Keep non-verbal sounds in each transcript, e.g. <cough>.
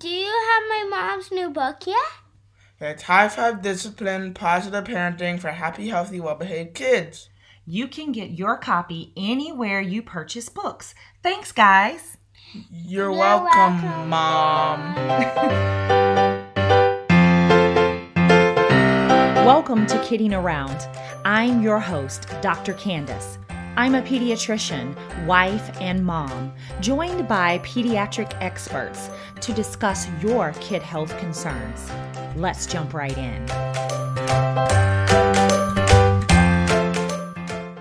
Do you have my mom's new book yet? It's High Five Discipline Positive Parenting for Happy, Healthy, Well Behaved Kids. You can get your copy anywhere you purchase books. Thanks, guys. You're, You're welcome, welcome, Mom. <laughs> Welcome to Kidding Around. I'm your host, Dr. Candice. I'm a pediatrician, wife, and mom, joined by pediatric experts to discuss your kid health concerns. Let's jump right in.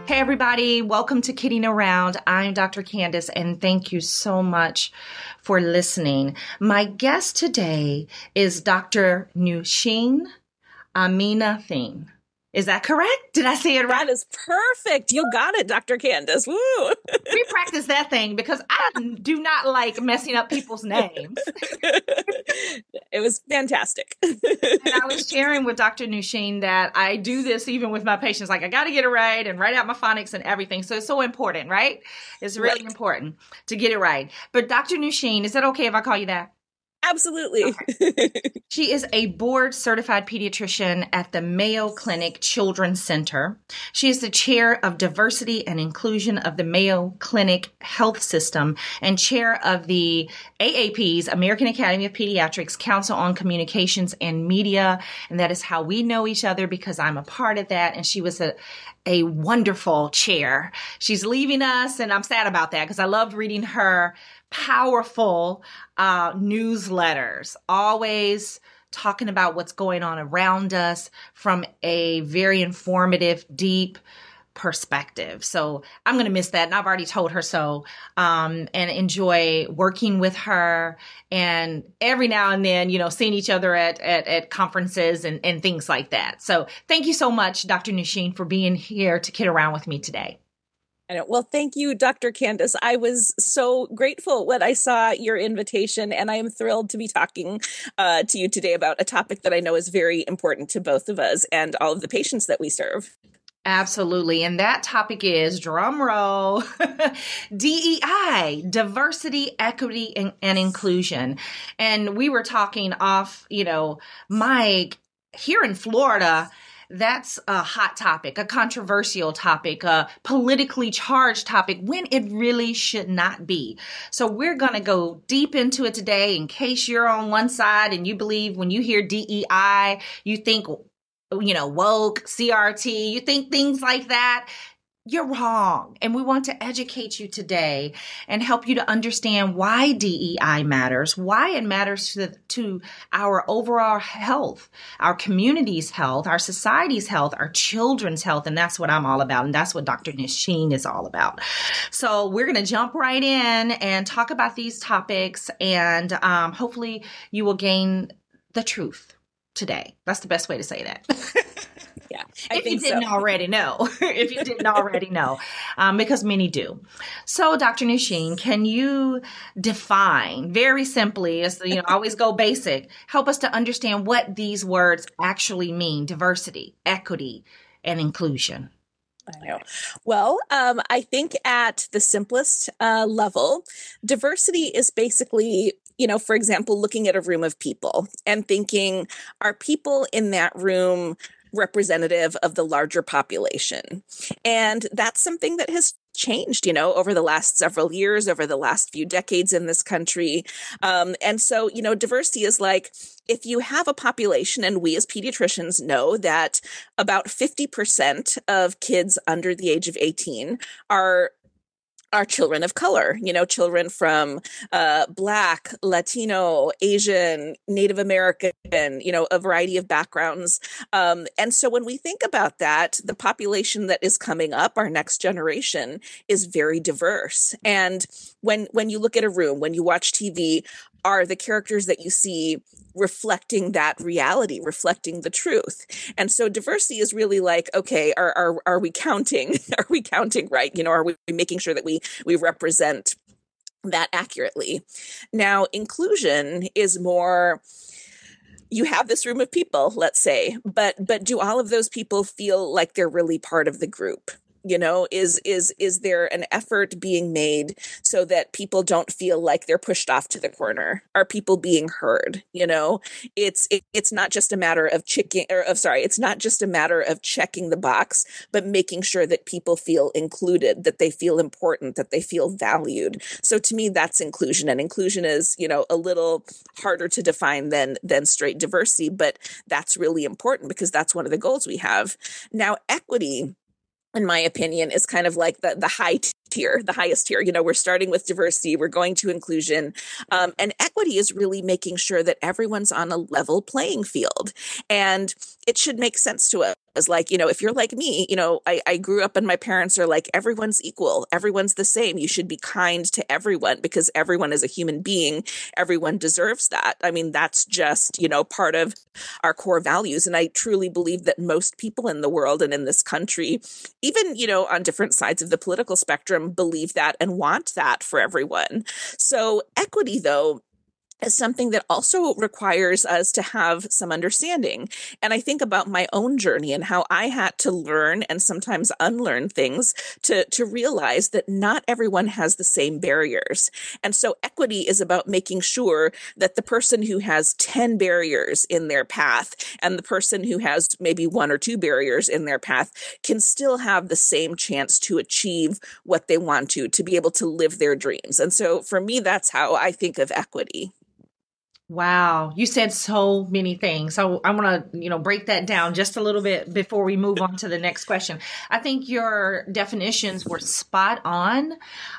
Hey, everybody, welcome to Kidding Around. I'm Dr. Candice, and thank you so much for listening. My guest today is Dr. Nushin Amina Thing. Is that correct? Did I say it right? That is perfect. You got it, Dr. Candice. Woo. <laughs> we practice that thing because I do not like messing up people's names. <laughs> it was fantastic. and I was sharing with Dr. Nusheen that I do this even with my patients. Like I got to get it right and write out my phonics and everything. So it's so important, right? It's really Right. important to get it right. But Dr. Nusheen, is that okay if I call you that? Absolutely. <laughs> She is a board certified pediatrician at the Mayo Clinic Children's Center. She is the chair of diversity and inclusion of the Mayo Clinic Health System and chair of the AAP's American Academy of Pediatrics Council on Communications and Media. And that is how we know each other because I'm a part of that. And she was a, a wonderful chair. She's leaving us and I'm sad about that because I loved reading her powerful uh, newsletters, always talking about what's going on around us from a very informative, deep perspective. So I'm going to miss that. And I've already told her so, um, and enjoy working with her and every now and then, you know, seeing each other at, at, at conferences and, and things like that. So thank you so much, Dr. Nusheen, for being here to kid around with me today. Well, thank you, Dr. Candice. I was so grateful when I saw your invitation, and I am thrilled to be talking uh, to you today about a topic that I know is very important to both of us and all of the patients that we serve. Absolutely. And that topic is drum roll <laughs> DEI, diversity, equity, and, and inclusion. And we were talking off, you know, Mike, here in Florida, that's a hot topic, a controversial topic, a politically charged topic when it really should not be. So we're going to go deep into it today in case you're on one side and you believe when you hear DEI, you think you know, woke, CRT, you think things like that, you're wrong. And we want to educate you today and help you to understand why DEI matters, why it matters to, to our overall health, our community's health, our society's health, our children's health. And that's what I'm all about. And that's what Dr. Nusheen is all about. So we're going to jump right in and talk about these topics. And um, hopefully you will gain the truth today. That's the best way to say that. <laughs> Yeah, I if you didn't so. already know, <laughs> if you didn't already know, um, because many do. So, Dr. Nusheen, can you define very simply, as you know, always go basic, help us to understand what these words actually mean: diversity, equity, and inclusion. I know. Well, um, I think at the simplest uh, level, diversity is basically, you know, for example, looking at a room of people and thinking, are people in that room representative of the larger population? And that's something that has changed, you know, over the last several years, over the last few decades in this country. Um, and so, you know, diversity is like, if you have a population, and we as pediatricians know that about 50% of kids under the age of 18 are are children of color you know children from uh, black latino asian native american you know a variety of backgrounds. Um, and so when we think about that the population that is coming up our next generation is very diverse. And when when you look at a room when you watch tv are the characters that you see reflecting that reality reflecting the truth. And so diversity is really like okay are are, are we counting? <laughs> Are we counting right? You know are we making sure that we we represent that accurately? Now inclusion is more you have this room of people let's say but but do all of those people feel like they're really part of the group you know is is is there an effort being made so that people don't feel like they're pushed off to the corner? Are people being heard you know? It's it, it's not just a matter of checking or of sorry it's not just a matter of checking the box but making sure that people feel included that they feel important that they feel valued. So to me that's inclusion and inclusion is you know a little harder to define than than straight diversity but that's really important because that's one of the goals we have. Now equity in my opinion, is kind of like the the high tier, the highest tier. You know, we're starting with diversity, we're going to inclusion, um, and equity is really making sure that everyone's on a level playing field, and it should make sense to us like you know if you're like me you know I, I grew up and my parents are like everyone's equal. Everyone's the same. You should be kind to everyone because everyone is a human being. Everyone deserves that. I mean that's just you know part of our core values and i truly believe that most people in the world and in this country even you know on different sides of the political spectrum believe that and want that for everyone. So equity though is something that also requires us to have some understanding. And I think about my own journey and how I had to learn and sometimes unlearn things to, to realize that not everyone has the same barriers. And so equity is about making sure that the person who has 10 barriers in their path and the person who has maybe one or two barriers in their path can still have the same chance to achieve what they want to, to be able to live their dreams. And so for me, that's how I think of equity. Wow, you said so many things. So I want to, you know, break that down just a little bit before we move on to the next question. I think your definitions were spot on.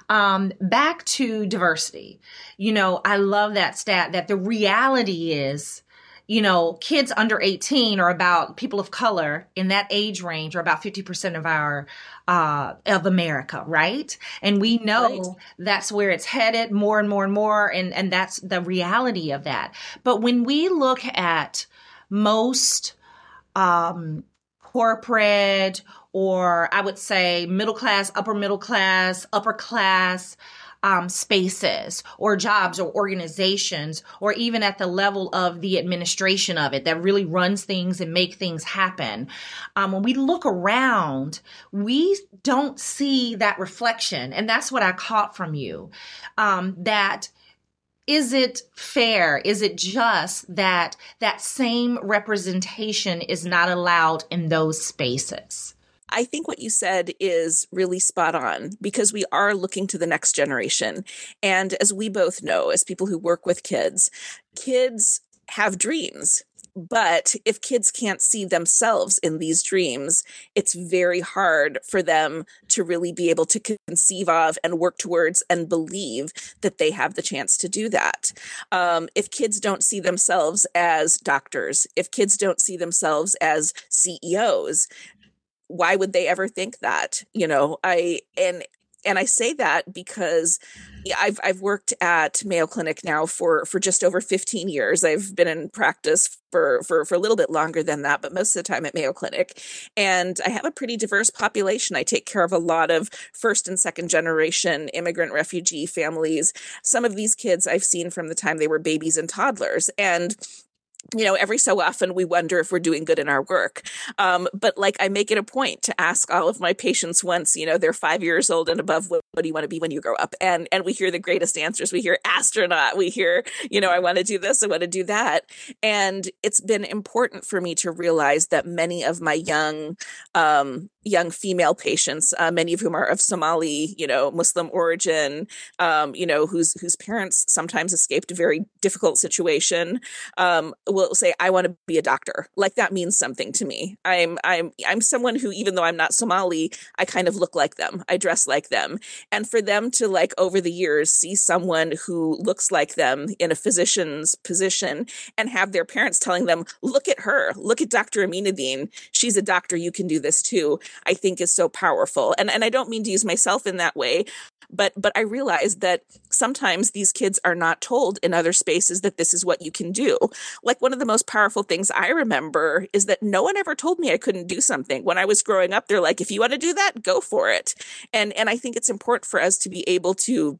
Um, back to diversity. You know, I love that stat that the reality is you know, kids under 18 are about people of color in that age range are about 50% of our, uh, of America, right? And we know right. that's where it's headed more and more and more. And, and that's the reality of that. But when we look at most, um, corporate or I would say middle class, upper middle class, upper class, um, spaces or jobs or organizations or even at the level of the administration of it that really runs things and make things happen. Um, when we look around we don't see that reflection. And that's what i caught from you um, that is it fair? Is it just that that same representation is not allowed in those spaces I think what you said is really spot on because we are looking to the next generation. And as we both know, as people who work with kids, kids have dreams. But if kids can't see themselves in these dreams, it's very hard for them to really be able to conceive of and work towards and believe that they have the chance to do that. Um, if kids don't see themselves as doctors, if kids don't see themselves as CEOs, why would they ever think that you know i and and I say that because mm-hmm. I've I've worked at Mayo Clinic now for for just over 15 years. I've been in practice for for for a little bit longer than that, but most of the time at Mayo Clinic. And I have a pretty diverse population. I take care of a lot of first and second generation immigrant refugee families. Some of these kids I've seen from the time they were babies and toddlers. And you know, every so often we wonder if we're doing good in our work. Um, but like I make it a point to ask all of my patients once, you know, they're five years old and above, what, what do you want to be when you grow up? And and we hear the greatest answers. We hear astronaut. We hear, you know, I want to do this. I want to do that. And it's been important for me to realize that many of my young um, young female patients, uh, many of whom are of Somali, you know, Muslim origin, um, you know, whose whose parents sometimes escaped a very difficult situation, um, will say, "I want to be a doctor." Like that means something to me. I'm I'm I'm someone who, even though I'm not Somali, I kind of look like them. I dress like them, and for them to like over the years see someone who looks like them in a physician's position and have their parents telling them, "Look at her. Look at Dr. Ameenuddin. She's a doctor. You can do this too." I think is so powerful. And and I don't mean to use myself in that way, but but I realize that sometimes these kids are not told in other spaces that this is what you can do. Like one of the most powerful things I remember is that no one ever told me I couldn't do something. When I was growing up, they're like, if you want to do that, go for it. And and I think it's important for us to be able to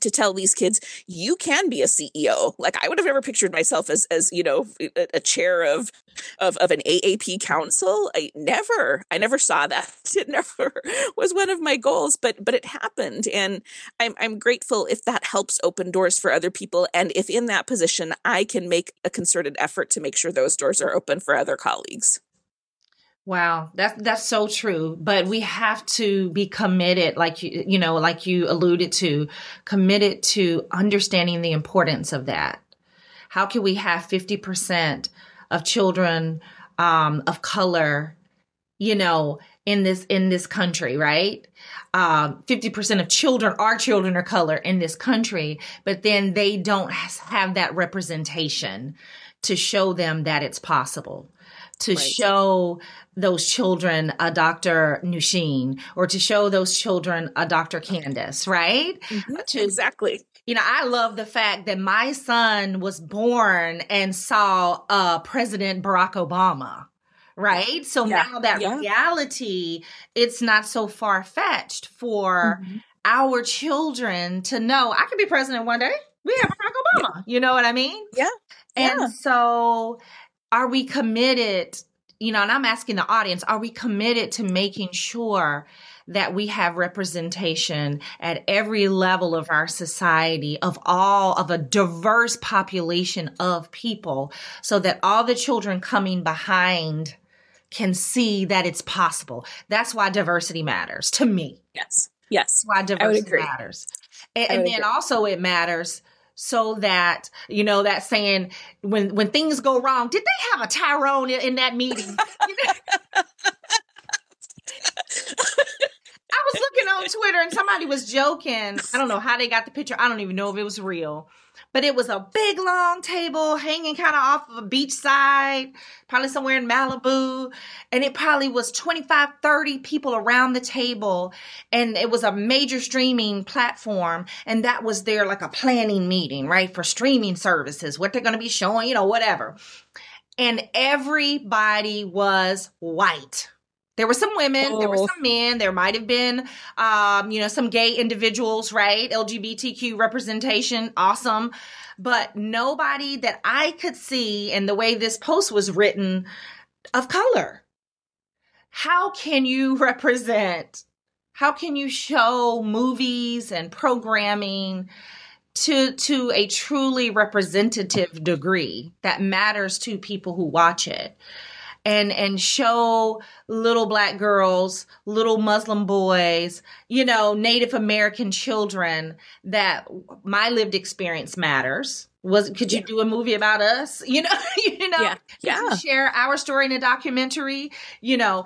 to tell these kids you can be a ceo like i would have never pictured myself as as you know a, a chair of, of of an aap council. I never i never saw that. <laughs> It never was one of my goals but but it happened and i'm i'm grateful if that helps open doors for other people and if in that position i can make a concerted effort to make sure those doors are open for other colleagues Wow, that's that's so true. But we have to be committed, like you you know, like you alluded to, committed to understanding the importance of that. How can we have fifty percent of children um, of color, you know, in this in this country, right? Um, fifty um, percent of children are children of color in this country, but then they don't have that representation to show them that it's possible to right. show those children a Dr. Nusheen or to show those children a Dr. Candice, right? Mm-hmm. To, exactly. You know, I love the fact that my son was born and saw uh, President Barack Obama. Right. So yeah. now that yeah. reality, it's not so far fetched for mm-hmm. our children to know I could be president one day. We have Barack Obama. You know what I mean? Yeah. And yeah. so are we committed you know and i'm asking the audience are we committed to making sure that we have representation at every level of our society of all of a diverse population of people so that all the children coming behind can see that it's possible? That's why diversity matters to me. Yes. Yes. Why diversity matters. And, and then agree. also it matters so that you know that saying when when things go wrong did they have a tyrone in, in that meeting? <laughs> I was looking on twitter and somebody was joking. I don't know how they got the picture. I don't even know if it was real but it was a big long table hanging kind of off of a beach side, probably somewhere in Malibu. And it probably was 25, 30 people around the table. And it was a major streaming platform. And that was their like a planning meeting, right? For streaming services, what they're going to be showing, you know, whatever. And everybody was white there were some women, oh. there were oh. some men, there might have been, um, you know, some gay individuals, right? LGBTQ representation, awesome. But nobody that I could see, and the way this post was written, of color. How can you <laughs> represent? How can you show movies and programming to to a truly representative degree that matters to people who watch it? And and show little black girls, little Muslim boys, you know, Native American children that my lived experience matters. Was could you yeah. do a movie about us? <laughs> You know, <laughs> you know, yeah, yeah. share our story in a documentary. You know,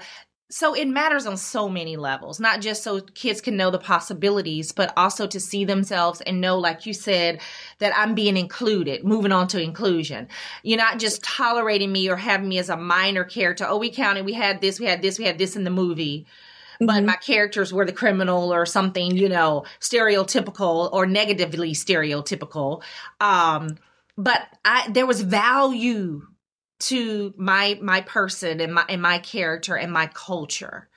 so it matters on so many levels, not just so kids can know the possibilities, but also to see themselves and know, like you said, that I'm being included, moving on to inclusion. You're not just tolerating me or having me as a minor character. Oh, we counted, we had this, we had this, we had this in the movie. Mm-hmm. But my characters were the criminal or something, you know, stereotypical or negatively stereotypical. Um, but I, there was value to my my person and my and my character and my culture.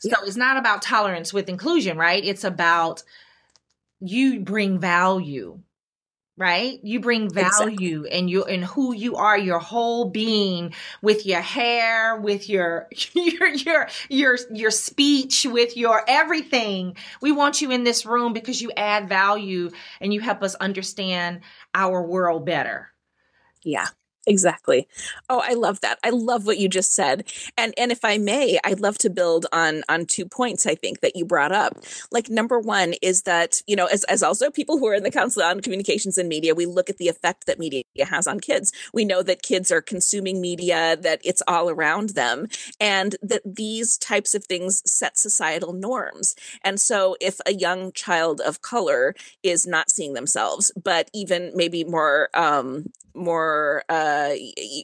So yeah. it's not about tolerance with inclusion, right? It's about you bring value right? You bring value exactly. and you and who you are your whole being with your hair with your <laughs> your your your your speech with your everything. We want you in this room because you add value and you help us understand our world better. Yeah Exactly. Oh, I love that. I love what you just said. And and if I may, I'd love to build on on two points I think that you brought up. Like number 1 is that, you know, as as also people who are in the Council on Communications and Media, we look at the effect that media has on kids. We know that kids are consuming media, that it's all around them, and that these types of things set societal norms. And so if a young child of color is not seeing themselves, but even maybe more um more uh uh,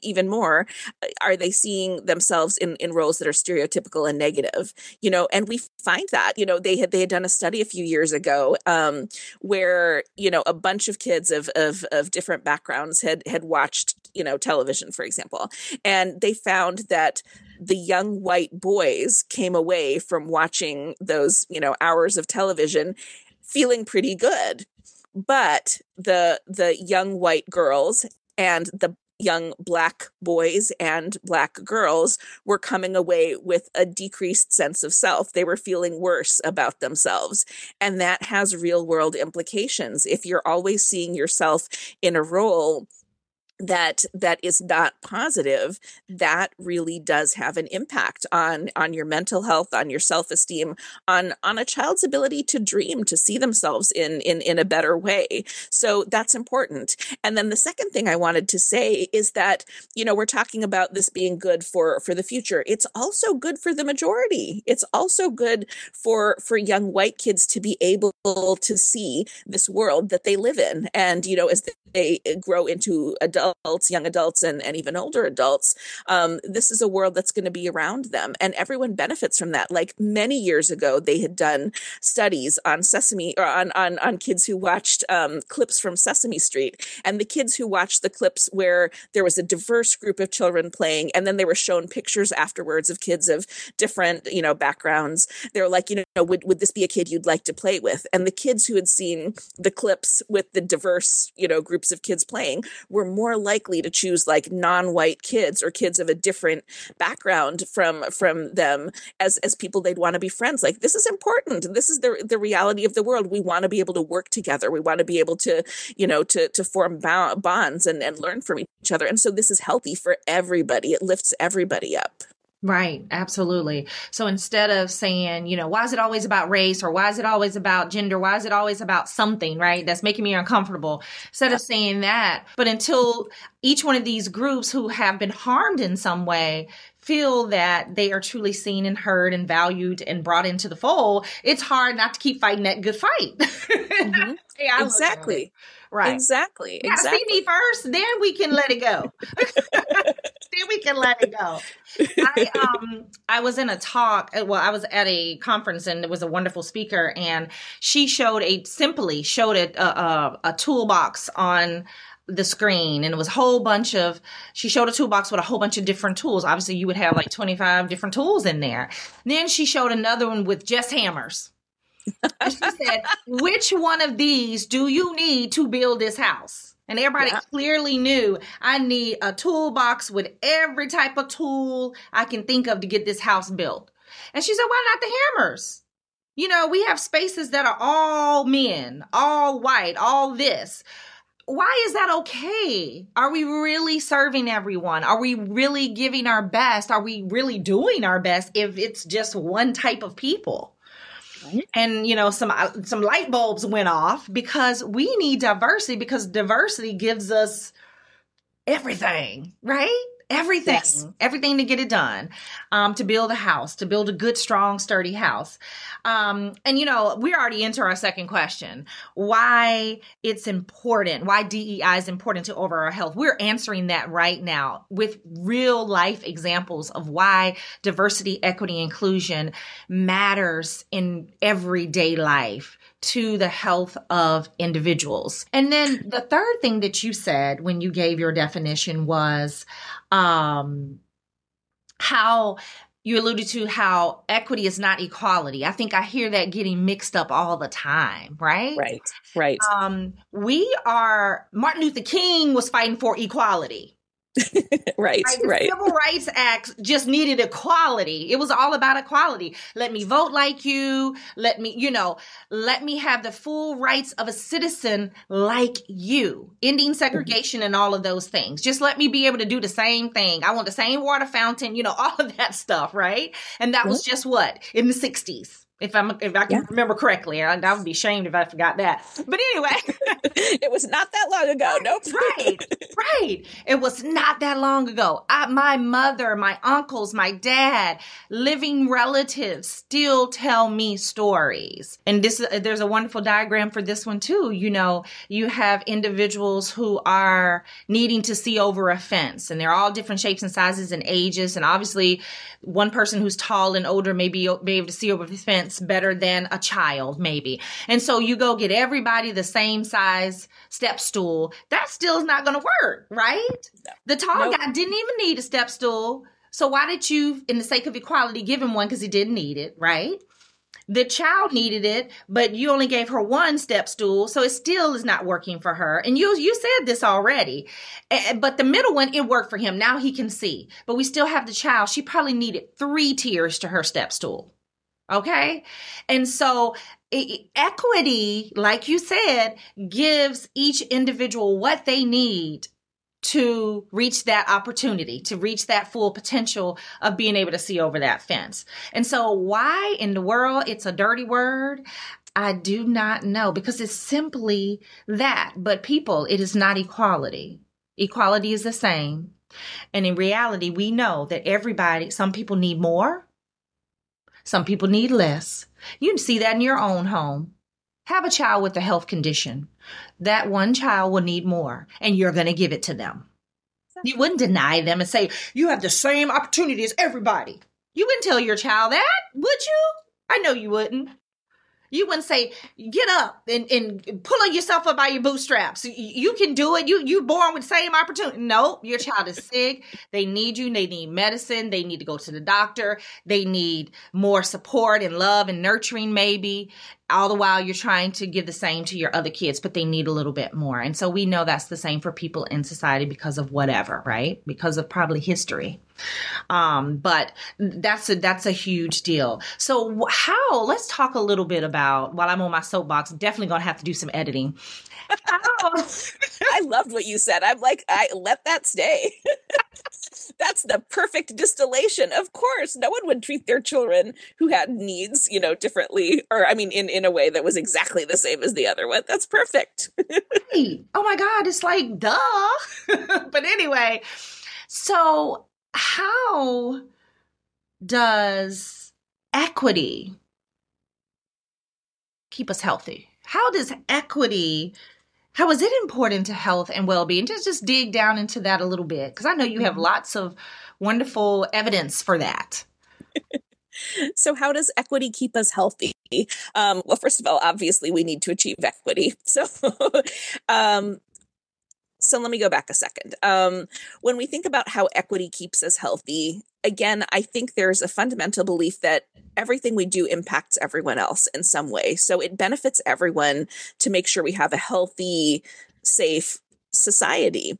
even more uh, are they seeing themselves in, in roles that are stereotypical and negative you know and we find that you know they had they had done a study a few years ago um, where you know a bunch of kids of, of of different backgrounds had had watched you know television for example and they found that the young white boys came away from watching those you know hours of television feeling pretty good but the the young white girls and the young black boys and black girls were coming away with a decreased sense of self. They were feeling worse about themselves. And that has real world implications. If you're always seeing yourself in a role that that is not positive that really does have an impact on on your mental health on your self-esteem on on a child's ability to dream to see themselves in in in a better way. So that's important. And then the second thing i wanted to say is that you know we're talking about this being good for for the future. It's also good for the majority. It's also good for for young white kids to be able to see this world that they live in. And you know as they grow into adult adults, young adults, and, and even older adults, um, this is a world that's going to be around them. And everyone benefits from that. Like many years ago, they had done studies on Sesame or on, on, on kids who watched um, clips from Sesame Street. And the kids who watched the clips where there was a diverse group of children playing, and then they were shown pictures afterwards of kids of different, you know, backgrounds. They were like, you know, would, would this be a kid you'd like to play with? And the kids who had seen the clips with the diverse, you know, groups of kids playing were more more likely to choose like non-white kids or kids of a different background from from them as as people they'd want to be friends. Like this is important. This is the the reality of the world. We want to be able to work together. We want to be able to you know to to form bonds and and learn from each other. And so this is healthy for everybody. It lifts everybody up Right, absolutely. So instead of saying, you know, why is it always about race or why is it always about gender? Why is it always about something, right? That's making me uncomfortable. Instead of saying that, but until each one of these groups who have been harmed in some way feel that they are truly seen and heard and valued and brought into the fold, it's hard not to keep fighting that good fight. <laughs> Mm-hmm. exactly. Right. Exactly. You exactly. see me first, then we can let it go. <laughs> then we can let it go. I <laughs> um I was in a talk. Uh, well, I was at a conference and it was a wonderful speaker, and she showed a simply showed it a, a, a toolbox on the screen and it was a whole bunch of she showed a toolbox with a whole bunch of different tools obviously you would have like 25 different tools in there then she showed another one with just hammers and she said, which one of these do you need to build this house? And everybody yeah. clearly knew I need a toolbox with every type of tool I can think of to get this house built. And she said, why not the hammers? You know, we have spaces that are all men, all white, all this. Why is that okay? Are we really serving everyone? Are we really giving our best? Are we really doing our best if it's just one type of people? And you know some uh, some light bulbs went off because we need diversity because diversity gives us everything right everything yes. everything to get it done um, to build a house to build a good strong sturdy house. Um, and you know we're already into our second question. Why it's important why dei is important to overall health. We're answering that right now with real life examples of why diversity equity inclusion matters in everyday life to the health of individuals. And then the third thing that you said when you gave your definition was um, how you alluded to how equity is not equality. I think I hear that getting mixed up all the time, right? Right, right. Um, we are, Martin Luther King was fighting for equality. <laughs> right, right. The right. Civil Rights Act just needed equality. It was all about equality. Let me vote like you. Let me, you know, let me have the full rights of a citizen like you. Ending mm-hmm. segregation and all of those things. Just let me be able to do the same thing. I want the same water fountain, you know, <laughs> all of that stuff, right? And that was just what? In the 60s if I'm if I can yeah. remember correctly. I, I, would be ashamed if I forgot that. But anyway, <laughs> it was not that long ago. Nope. right, right. It was not that long ago. I, my mother, my uncles, my dad, living relatives still tell me stories. And this uh, there's a wonderful diagram for this one too. You know, you have individuals who are needing to see over a fence, and they're all different shapes and sizes and ages. And obviously, one person who's tall and older may be, be able to see over the fence better than a child, maybe. And so you go get everybody the same size step stool. That still is not going to work, right? No. The tall nope. guy didn't even need a step stool. So why did you, in the sake of equality, give him one because he didn't need it, right? the child needed it, but you only gave her one step stool, so it still is not working for her. And you you said this already, eh, eh, but the middle one it worked for him. Now he can see, but we still have the child. She probably needed three tiers to her step stool. Okay, and so equity, like you said, gives each individual what they need to reach that opportunity, to reach that full potential of being able to see over that fence. And so, why in the world it's a dirty word? I do not know because it's simply that. But people, it is not equality. Equality is the same. And in reality, we know that everybody, some people need more, some people need less. You can see that in your own home. Have a child with a health condition. That one child will need more, and you're going to give it to them. You wouldn't deny them and say, You have the same opportunity as everybody. You wouldn't tell your child that, would you? I know you wouldn't. You wouldn't say, get up and, and pulling yourself up by your bootstraps. You can do it. You you born with the same opportunity. No, your child is sick. They need you. They need medicine. They need to go to the doctor. They need more support and love and nurturing, maybe all the while you're trying to give the same to your other kids, but they need a little bit more. And so we know that's the same for people in society because of whatever, right? Because of probably history. Um, but that's a, that's a huge deal. So how, let's talk a little bit about, while I'm on my soapbox, definitely going to have to do some editing. <laughs> I loved what you said. I'm like, I let that stay. <laughs> that's the perfect distillation. Of course, no one would treat their children who had needs, you know, differently, or I mean, in in a way that was exactly the same as the other one. That's perfect. hey, oh my God, it's like duh. <laughs> but anyway, so how does equity keep us healthy? How does equity how is it important to health and well-being just just dig down into that a little bit because i know you have mm-hmm. lots of wonderful evidence for that <laughs> so how does equity keep us healthy um, well first of all obviously we need to achieve equity <laughs> so um, so let me go back a second. Um, when we think about how equity keeps us healthy, again, I think there's a fundamental belief that everything we do impacts everyone else in some way. So it benefits everyone to make sure we have a healthy, safe society.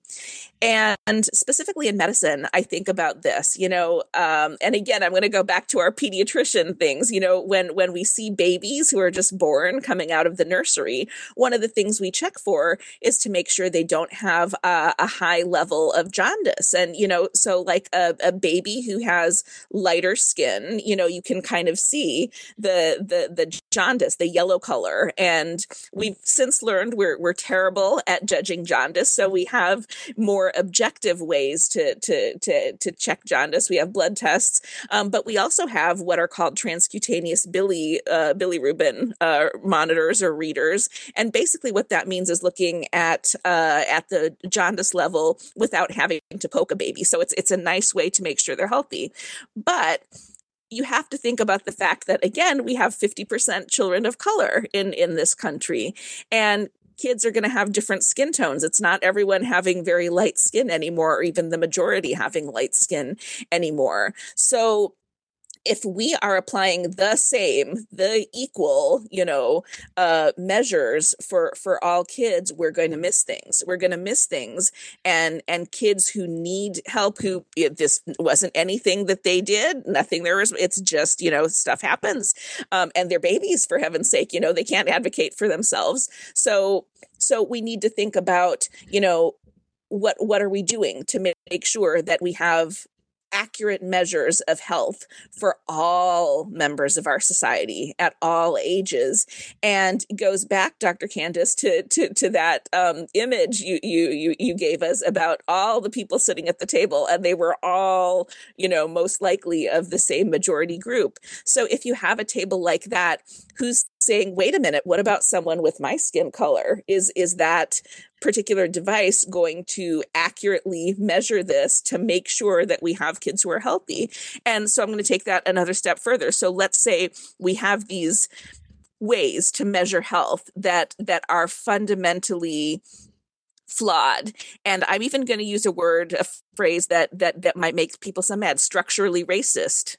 And specifically in medicine, I think about this, you know, um, and again, I'm going to go back to our pediatrician things. You know, when when we see babies who are just born coming out of the nursery, one of the things we check for is to make sure they don't have a, a high level of jaundice. And you know, so like a, a baby who has lighter skin, you know, you can kind of see the the the jaundice, the yellow color. And we've since learned we're we're terrible at judging jaundice, so we have more objective ways to to to to check jaundice. We have blood tests, um, but we also have what are called transcutaneous bili uh, bilirubin uh, monitors or readers. And basically, what that means is looking at uh, at the jaundice level without having to poke a baby. So it's it's a nice way to make sure they're healthy, but you have to think about the fact that again we have 50% children of color in in this country and kids are going to have different skin tones. It's not everyone having very light skin anymore, or even the majority having light skin anymore. So if we are applying the same the equal you know uh measures for for all kids we're going to miss things. We're going to miss things. And and kids who need help who this wasn't anything that they did nothing there was it's just you know stuff happens. Um and they're babies for heaven's sake you know they can't advocate for themselves. So so we need to think about you know what what are we doing to make sure that we have accurate measures of health for all members of our society at all ages. And goes back dr candice to to, to that um, image you, you you you gave us about all the people sitting at the table and they were all you know most likely of the same majority group. So if you have a table like that who's saying wait a minute what about someone with my skin color? Is is that particular device going to accurately measure this to make sure that we have kids who are healthy? And so i'm going to take that another step further. So let's say we have these ways to measure health that that are fundamentally flawed. And i'm even going to use a word a phrase that that that might make people some mad structurally racist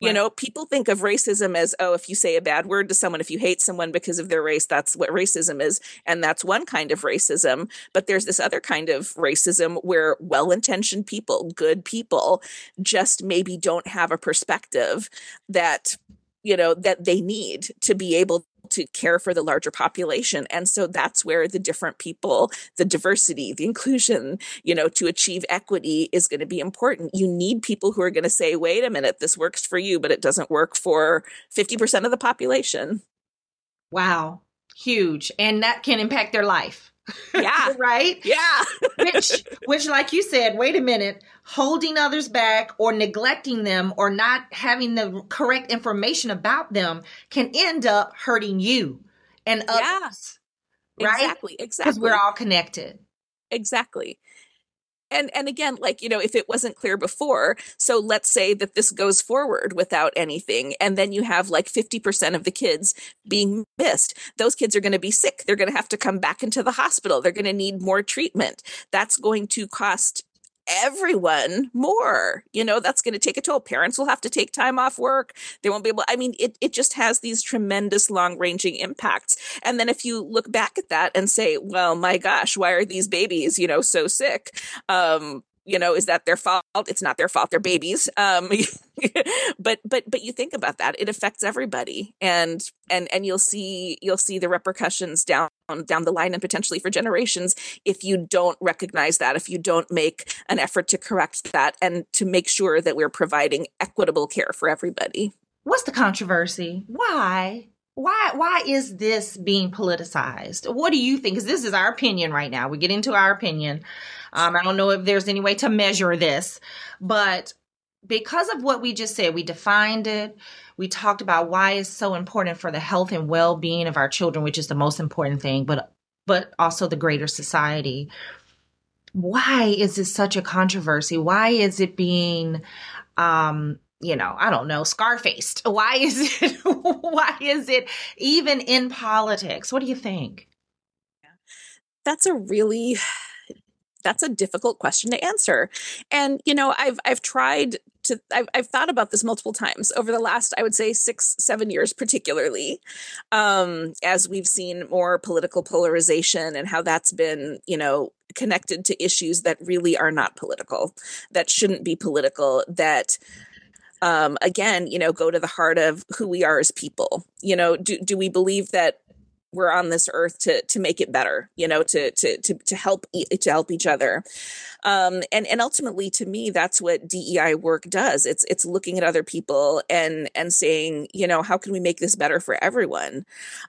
You know, people think of racism as, oh, if you say a bad word to someone, if you hate someone because of their race, that's what racism is. And that's one kind of racism. But there's this other kind of racism where well intentioned people, good people, just maybe don't have a perspective that you know that they need to be able to care for the larger population and so that's where the different people the diversity the inclusion you know to achieve equity is going to be important. You need people who are going to say wait a minute this works for you but it doesn't work for 50% of the population. Wow. Huge. And that can impact their life yeah. <laughs> Right? Yeah. Which which like you said wait a minute holding others back or neglecting them or not having the correct information about them can end up hurting you and others. Yeah. right? Exactly exactly because we're all connected. Exactly and and again like you know if it wasn't clear before so let's say that this goes forward without anything and then you have like 50% of the kids being missed those kids are going to be sick. They're going to have to come back into the hospital. They're going to need more treatment. That's going to cost everyone more. You know, that's going to take a toll. Parents will have to take time off work. They won't be able, I mean, it, it just has these tremendous long ranging impacts. And then if you look back at that and say, well, my gosh, why are these babies, you know, so sick? Um, you know is that their fault? It's not their fault. They're babies. Um <laughs> but but but you think about that. It affects everybody. And and and you'll see you'll see the repercussions down down the line and potentially for generations if you don't recognize that if you don't make an effort to correct that and to make sure that we're providing equitable care for everybody. What's the controversy? Why? Why why is this being politicized? What do you think? Because this is our opinion right now. We get into our opinion um, i don't know if there's any way to measure this but because of what we just said we defined it we talked about why it's so important for the health and well-being of our children which is the most important thing but but also the greater society why is this such a controversy why is it being um you know, I don't know, scarfaced. <laughs> Why is it, <laughs> why is it even in politics? What do you think? That's a really, that's a difficult question to answer. And, you know, I've, I've tried to, I've, I've thought about this multiple times over the last, I would say six, seven years, particularly, um, as we've seen more political polarization and how that's been, you know, connected to issues that really are not political, that shouldn't be political, that, um, again, you know, go to the heart of who we are as people. You know, do do we believe that we're on this earth to to make it better? You know, to to to to help to help each other, um, and and ultimately, to me, that's what DEI work does. It's it's looking at other people and and saying, you know, how can we make this better for everyone?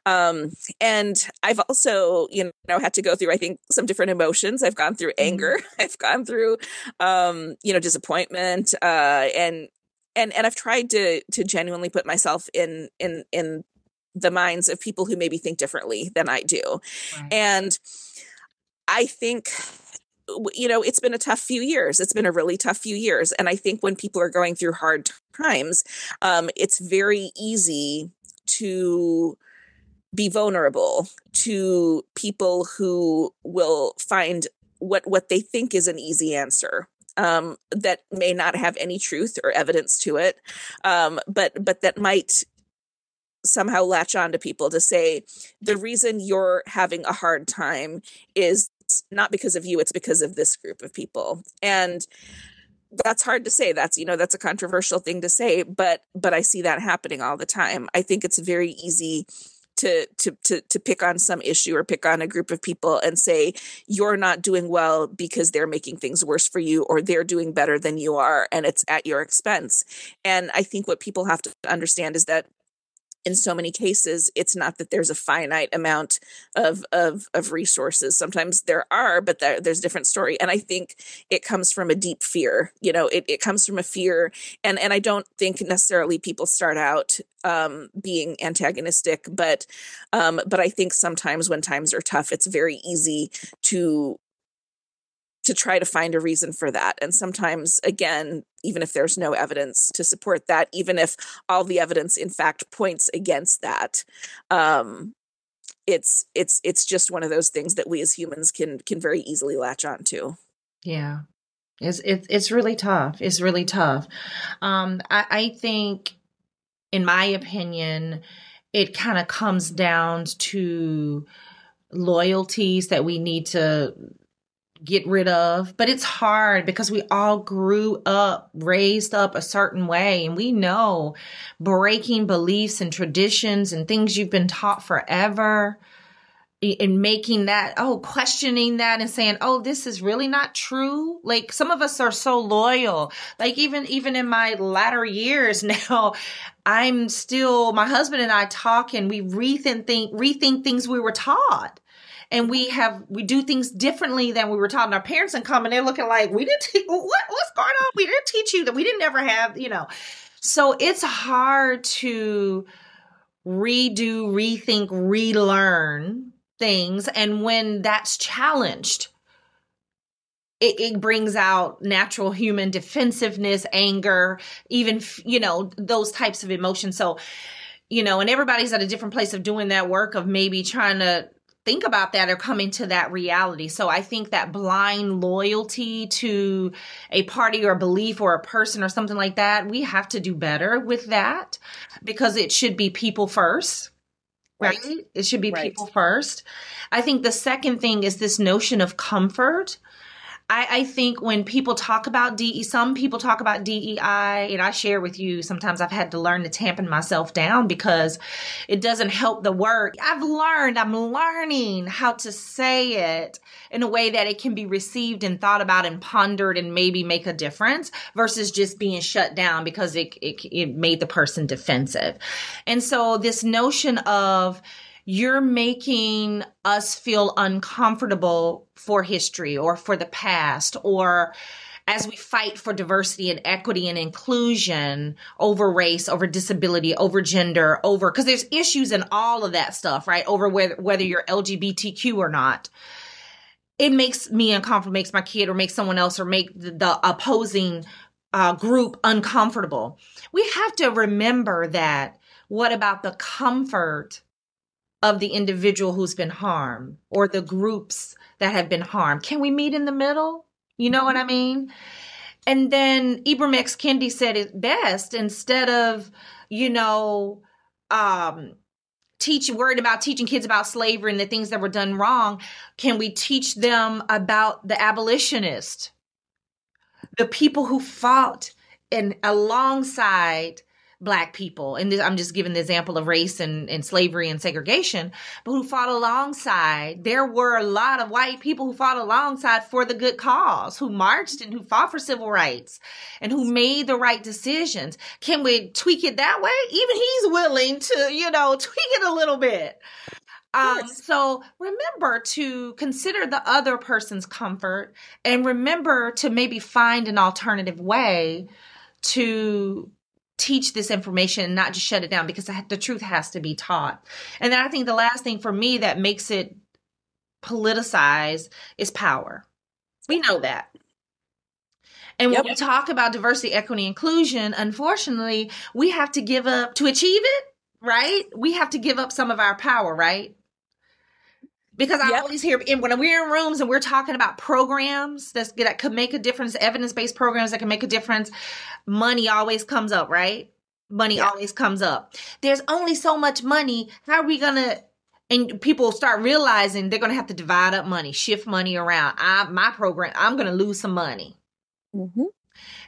Um, and I've also, you know, had to go through, I think, some different emotions. I've gone through anger. Mm-hmm. <laughs> I've gone through, um, you know, disappointment, uh, and and and I've tried to to genuinely put myself in in in the minds of people who maybe think differently than I do. Right. And I think you know it's been a tough few years it's been a really tough few years and i think when people are going through hard times um, it's very easy to be vulnerable to people who will find what what they think is an easy answer um, that may not have any truth or evidence to it, um, but but that might somehow latch on to people to say the reason you're having a hard time is not because of you; it's because of this group of people, and that's hard to say that's you know that's a controversial thing to say but but i see that happening all the time. I think it's very easy to to to to pick on some issue or pick on a group of people and say you're not doing well because they're making things worse for you or they're doing better than you are and it's at your expense. And i think what people have to understand is that in so many cases it's not that there's a finite amount of of of resources. Sometimes there are but there, there's a different story. And i think it comes from a deep fear you know it, it comes from a fear. And and i don't think necessarily people start out um, being antagonistic but um, but i think sometimes when times are tough it's very easy to to try to find a reason for that. And sometimes, again, even if there's no evidence to support that, even if all the evidence in fact points against that, um, it's it's it's just one of those things that we as humans can can very easily latch onto. Yeah, it's it's it's really tough. It's really tough. Um, I, I think in my opinion, it kind of comes down to loyalties that we need to get rid of. But it's hard because we all grew up, raised up a certain way, and we know breaking beliefs and traditions and things you've been taught forever and making that oh questioning that and saying oh this is really not true like some of us are so loyal like even even in my latter years <laughs> now i'm still my husband and i talk and we rethink think, rethink things we were taught and we have we do things differently than we were taught. And our parents and come and they're looking like we didn't te- <laughs> what what's going on? We didn't teach you that we didn't ever have you know. So it's hard to redo rethink relearn things. And when that's challenged it, it, brings out natural human defensiveness anger even you know those types of emotions. So you know and everybody's at a different place of doing that work of maybe trying to think about that or come into that reality so i think that blind loyalty to a party or a belief or a person or something like that we have to do better with that because it should be people first right? right? It should be right. people first. I think the second thing is this notion of comfort. I, I, think when people talk about DE, some people talk about DEI, and I share with you, sometimes I've had to learn to tampen myself down because it doesn't help the work. I've learned, I'm learning how to say it in a way that it can be received and thought about and pondered and maybe make a difference versus just being shut down because it, it, it made the person defensive. And so this notion of, you're making us feel uncomfortable for history or for the past or as we fight for diversity and equity and inclusion over race, over disability, over gender, over because there's issues in all of that stuff, right? Over whether whether you're LGBTQ or not. It makes me uncomfortable, makes my kid or makes someone else or make the, the opposing uh, group uncomfortable. We have to remember that. What about the comfort of the individual who's been harmed or the groups that have been harmed. Can we meet in the middle? You know what I mean? And then Ibram X. Kendi said it best instead of, you know, um, teach worried about teaching kids about slavery and the things that were done wrong, can we teach them about the abolitionists, the people who fought and alongside black people, and this, I'm just giving the example of race and, and slavery and segregation, but who fought alongside. There were a lot of white people who fought alongside for the good cause, who marched and who fought for civil rights and who made the right decisions. Can we tweak it that way? Even he's willing to, you know, <laughs> tweak it a little bit. Um, so remember to consider the other person's comfort and remember to maybe find an alternative way to teach this information and not just shut it down because the truth has to be taught. And then I think the last thing for me that makes it politicized is power. We know that. And when we talk about diversity, equity, inclusion, unfortunately, we have to give up to achieve it, right? We have to give up some of our power, right? Because I yep. always hear when we're in rooms and we're talking about programs that's, that could make a difference, evidence based programs that can make a difference, money always comes up, right? Money yeah. always comes up. There's only so much money. How are we gonna? And people start realizing they're gonna have to divide up money, shift money around. I my program, I'm gonna lose some money. Mm-hmm.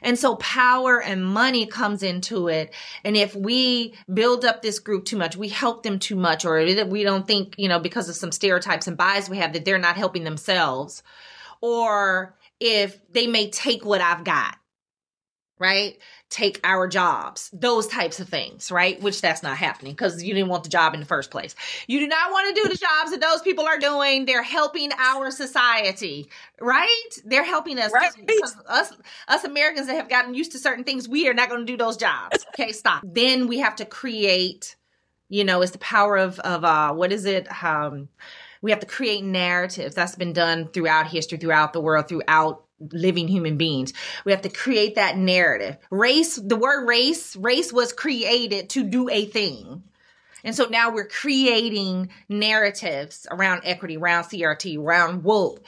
And so power and money comes into it. And if we build up this group too much, we help them too much, or we don't think, you know, because of some stereotypes and bias we have that they're not helping themselves, or if they may take what I've got, right? take our jobs, those types of things, right? Which that's not happening because you didn't want the job in the first place. You do not want to do the jobs that those people are doing. They're helping our society, right? They're helping us. Right. Us, us Americans that have gotten used to certain things, we are not going to do those jobs. <laughs> Okay, stop. then we have to create, you know, it's the power of, of, uh, what is it? Um, we have to create narratives that's been done throughout history, throughout the world, throughout living human beings. We have to create that narrative. Race, the word race, race was created to do a thing. And so now we're creating narratives around equity, around CRT, around woke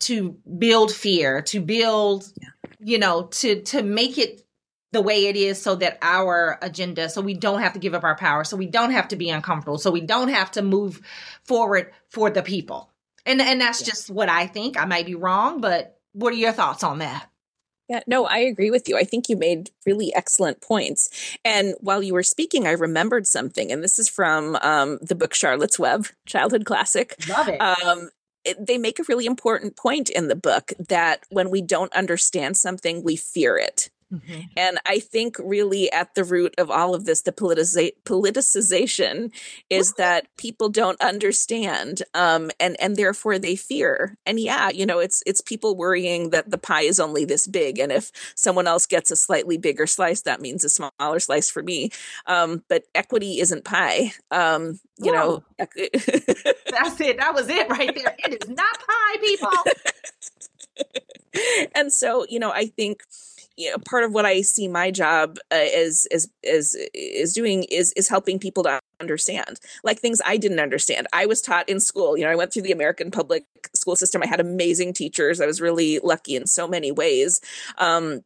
to build fear, to build, you know, to to make it the way it is so that our agenda, so we don't have to give up our power, so we don't have to be uncomfortable, so we don't have to move forward for the people. And and that's yeah. just what I think. I might be wrong, but what are your thoughts on that? Yeah, no, I agree with you. I think you made really excellent points. And while you were speaking, I remembered something, and this is from um, the book Charlotte's Web, childhood classic. Love it. Um, it, they make a really important point in the book that when we don't understand something, we fear it. Mm-hmm. And I think really at the root of all of this, the politiza- politicization is that people don't understand, um, and and therefore they fear. And yeah, you know, it's it's people worrying that the pie is only this big, and if someone else gets a slightly bigger slice, that means a smaller slice for me. Um, but equity isn't pie. Um, you Whoa. know, <laughs> that's it. That was it right there. It is not pie, people. <laughs> and so, you know, I think you know, part of what I see my job uh, is is is is doing is is helping people to understand like things I didn't understand. I was taught in school. You know, I went through the American public school system. I had amazing teachers. I was really lucky in so many ways. Um,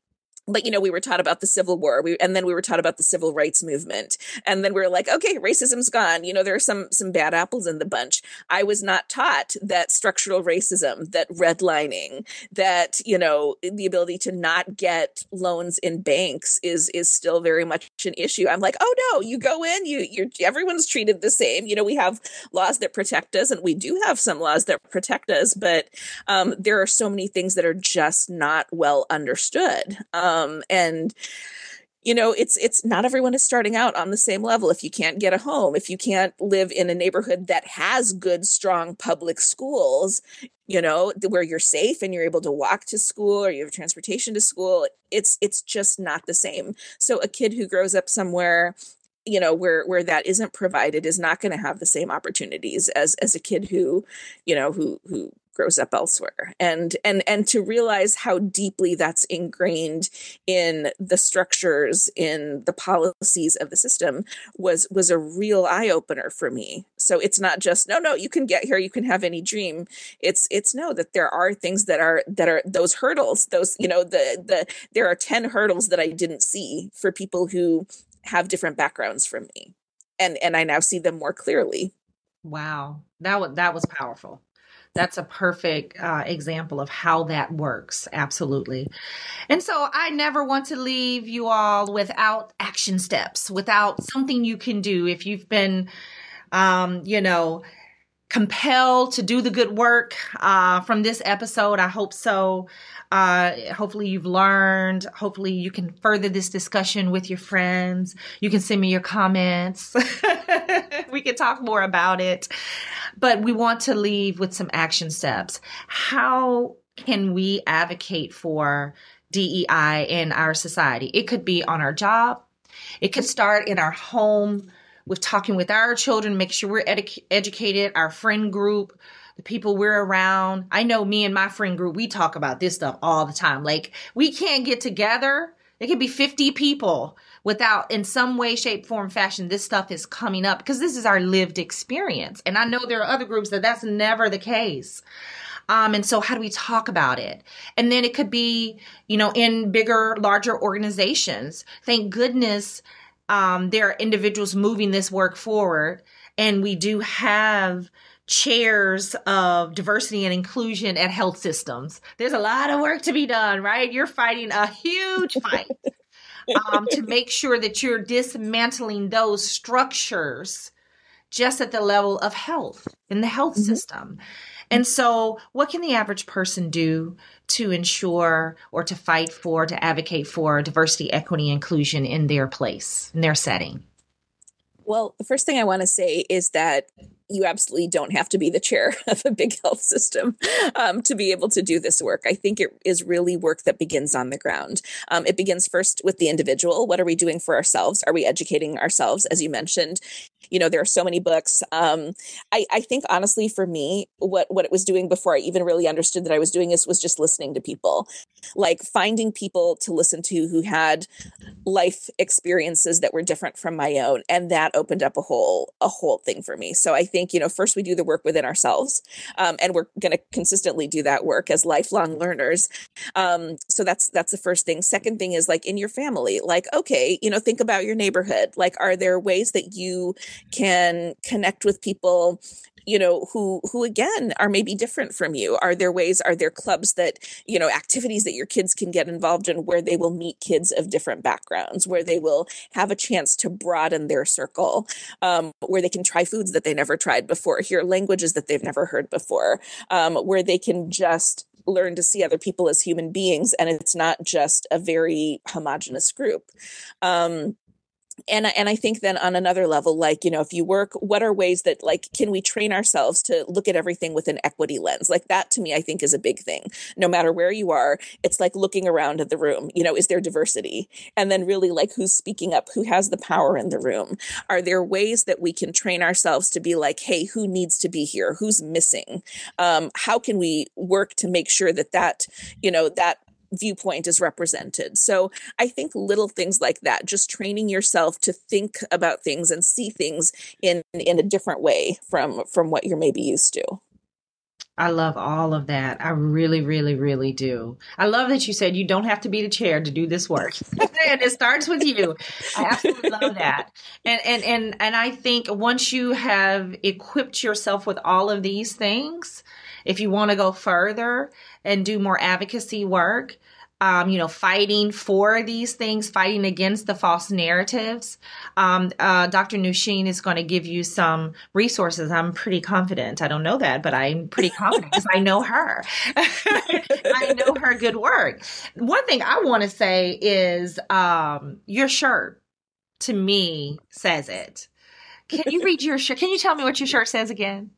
but you know we were taught about the civil war. We, and then we were taught about the civil rights movement. And then we are like okay racism's gone. You know there are some some bad apples in the bunch. I was not taught that structural racism that redlining that you know the ability to not get loans in banks is is still very much an issue. I'm like oh no you go in you you're everyone's treated the same. You know we have laws that protect us and we do have some laws that protect us but um, there are so many things that are just not well understood. Um, um, and you know it's it's not everyone is starting out on the same level. If you can't get a home if you can't live in a neighborhood that has good strong public schools you know where you're safe and you're able to walk to school or you have transportation to school it's it's just not the same. So a kid who grows up somewhere you know where where that isn't provided is not going to have the same opportunities as as a kid who you know who who grows up elsewhere. And and and to realize how deeply that's ingrained in the structures in the policies of the system was was a real eye opener for me. So it's not just no no you can get here you can have any dream. It's it's no that there are things that are that are those hurdles those you know the the there are 10 hurdles that I didn't see for people who have different backgrounds from me. And and I now see them more clearly. Wow. That was that was powerful that's a perfect uh, example of how that works. Absolutely. And so I never want to leave you all without action steps, without something you can do. If you've been, um, you know, compelled to do the good work uh, from this episode, I hope so. Uh, hopefully you've learned. Hopefully you can further this discussion with your friends. You can send me your comments. <laughs> we can talk more about it. But we want to leave with some action steps. How can we advocate for DEI in our society? It could be on our job. It could start in our home with talking with our children, make sure we're edu- educated, our friend group, the people we're around. I know me and my friend group, we talk about this stuff all the time. Like we can't get together. It could be 50 people without in some way, shape, form, fashion, this stuff is coming up because this is our lived experience. And I know there are other groups that that's never the case. Um, and so how do we talk about it? And then it could be, you know, in bigger, larger organizations. Thank goodness um, there are individuals moving this work forward. And we do have chairs of diversity and inclusion at health systems. There's a lot of work to be done, right? You're fighting a huge fight <laughs> um, to make sure that you're dismantling those structures just at the level of health in the health mm-hmm. system. And so, what can the average person do to ensure or to fight for, to advocate for diversity, equity, inclusion in their place, in their setting? Well, the first thing I want to say is that you absolutely don't have to be the chair <laughs> of a big health system um, to be able to do this work. I think it is really work that begins on the ground. Um, it begins first with the individual. What are we doing for ourselves? Are we educating ourselves? As you mentioned, you know, there are so many books. Um, I, I think honestly, for me, what what it was doing before I even really understood that I was doing this was just listening to people, like finding people to listen to who had life experiences that were different from my own, and that opened up a whole a whole thing for me. So I think think, you know, first we do the work within ourselves, um, and we're going to consistently do that work as lifelong learners. Um, so that's that's the first thing. Second thing is like in your family, like okay, you know, think about your neighborhood. Like, are there ways that you can connect with people you know who who again are maybe different from you. Are there ways are there clubs that you know activities that your kids can get involved in where they will meet kids of different backgrounds where they will have a chance to broaden their circle um, where they can try foods that they never tried before hear languages that they've never heard before um, where they can just learn to see other people as human beings and it's not just a very homogenous group. Um, and and I think then on another level, like you know, if you work, what are ways that like can we train ourselves to look at everything with an equity lens? Like that to me, I think is a big thing. No matter where you are, it's like looking around at the room. You know, is there diversity? And then really like who's speaking up, who has the power in the room? Are there ways that we can train ourselves to be like, hey, who needs to be here? Who's missing? Um, how can we work to make sure that that you know that viewpoint is represented. So I think little things like that, just training yourself to think about things and see things in in a different way from from what you're maybe used to. I love all of that. I really, really, really do. I love that you said you don't have to be the chair to do this work. <laughs> and it starts with you. I absolutely <laughs> love that. And and and and I think once you have equipped yourself with all of these things, if you want to go further and do more advocacy work, um, you know, fighting for these things, fighting against the false narratives. Um, uh, Dr. Nusheen is going to give you some resources. I'm pretty confident. I don't know that, but I'm pretty confident because I know her. <laughs> I know her good work. One thing I want to say is um, your shirt to me says it. Can you read your shirt? Can you tell me what your shirt says again?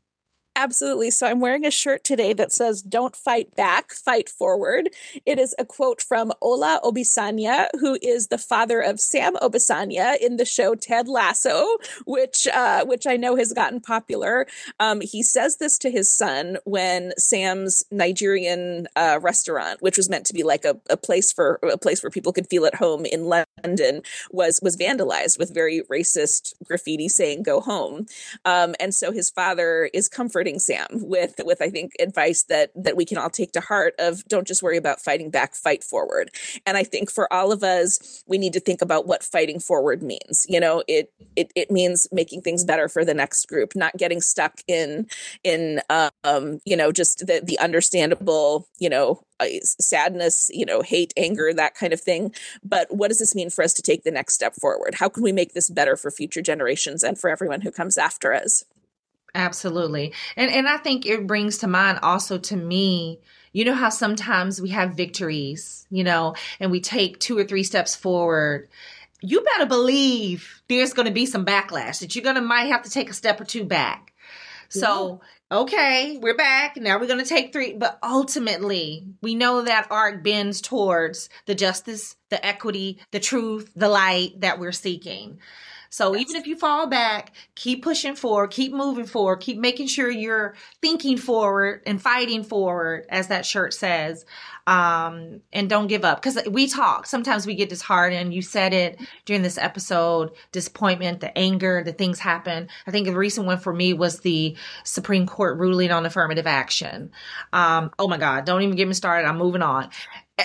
Absolutely. So I'm wearing a shirt today that says, Don't fight back, fight forward. It is a quote from Ola Obisanya, who is the father of Sam Obisanya in the show Ted Lasso, which, uh, which I know has gotten popular. Um, he says this to his son when Sam's Nigerian uh, restaurant, which was meant to be like a, a place for a place where people could feel at home in London, was was vandalized with very racist graffiti saying "Go home." Um, and so his father is comforted Sam with with I think advice that that we can all take to heart of don't just worry about fighting back, fight forward. And I think for all of us, we need to think about what fighting forward means. You know, it it it means making things better for the next group, not getting stuck in in um you know just the the understandable you know uh, sadness, you know, hate, anger, that kind of thing. But what does this mean for us to take the next step forward? How can we make this better for future generations and for everyone who comes after us? Absolutely. And and I think it brings to mind also to me, you know how sometimes we have victories, you know, and we take two or three steps forward. You better believe there's going to be some backlash that you're going to might have to take a step or two back. So, okay, we're back. Now we're going to take three, but ultimately, we know that arc bends towards the justice, the equity, the truth, the light that we're seeking. So yes. even if you fall back, keep pushing forward, keep moving forward, keep making sure you're thinking forward and fighting forward, as that shirt says. Um, and don't give up because we talk. Sometimes we get disheartened. You said it during this episode disappointment, the anger, the things happen. I think the recent one for me was the Supreme Court ruling on affirmative action. Um, oh my God, don't even get me started. I'm moving on. <laughs>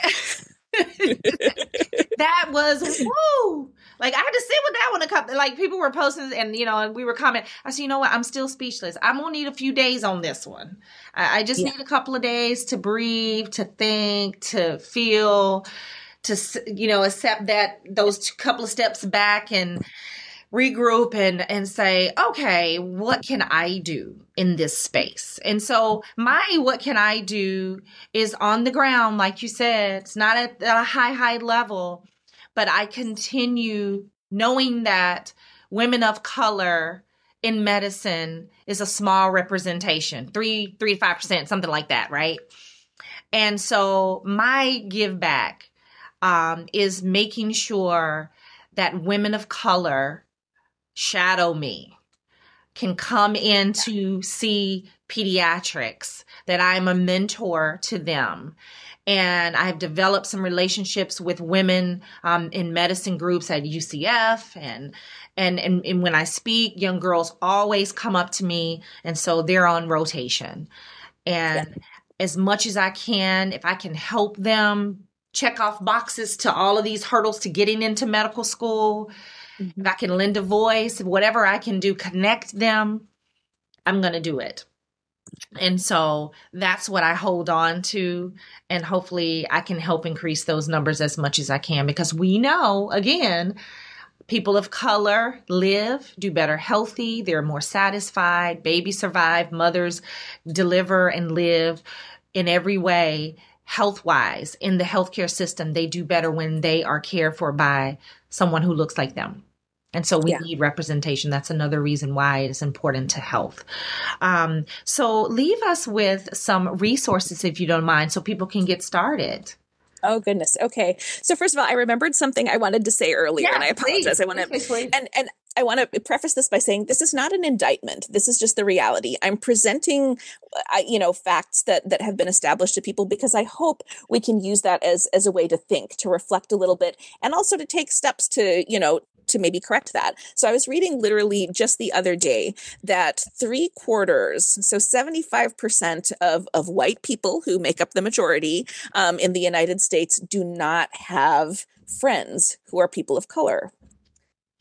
that was woo. Like I had to sit with that one a couple. Like people were posting and you know, and we were commenting. I said, you know what? I'm still speechless. I'm gonna need a few days on this one. I, I just yeah. need a couple of days to breathe, to think, to feel, to you know, accept that those couple of steps back and regroup and and say okay what can i do in this space and so my what can i do is on the ground like you said it's not at, at a high high level but I continue knowing that women of color in medicine is a small representation, three, three to five percent, something like that, right? And so my give back um, is making sure that women of color shadow me, can come in to see pediatrics, that I'm a mentor to them, and I've developed some relationships with women um, in medicine groups at UCF and, and and and when I speak, young girls always come up to me, and so they're on rotation. And yeah. as much as I can, if I can help them check off boxes to all of these hurdles to getting into medical school, mm-hmm. if I can lend a voice, whatever I can do, connect them, I'm going to do it. And so that's what I hold on to. And hopefully I can help increase those numbers as much as I can because we know, again, people of color live, do better healthy, they're more satisfied, babies survive, mothers deliver and live in every way health wise in the healthcare system. They do better when they are cared for by someone who looks like them. And so we yeah. need representation. That's another reason why it is important to health. Um, so leave us with some resources, if you don't mind, so people can get started. Oh goodness. Okay. So first of all, I remembered something I wanted to say earlier, and I apologize. Please, I want to and and I want to preface this by saying this is not an indictment. This is just the reality. I'm presenting, uh, you know, facts that that have been established to people because I hope we can use that as as a way to think, to reflect a little bit, and also to take steps to, you know, to maybe correct that. So I was reading literally just the other day that three quarters, so 75% of, of white people who make up the majority um, in the United States do not have friends who are people of color.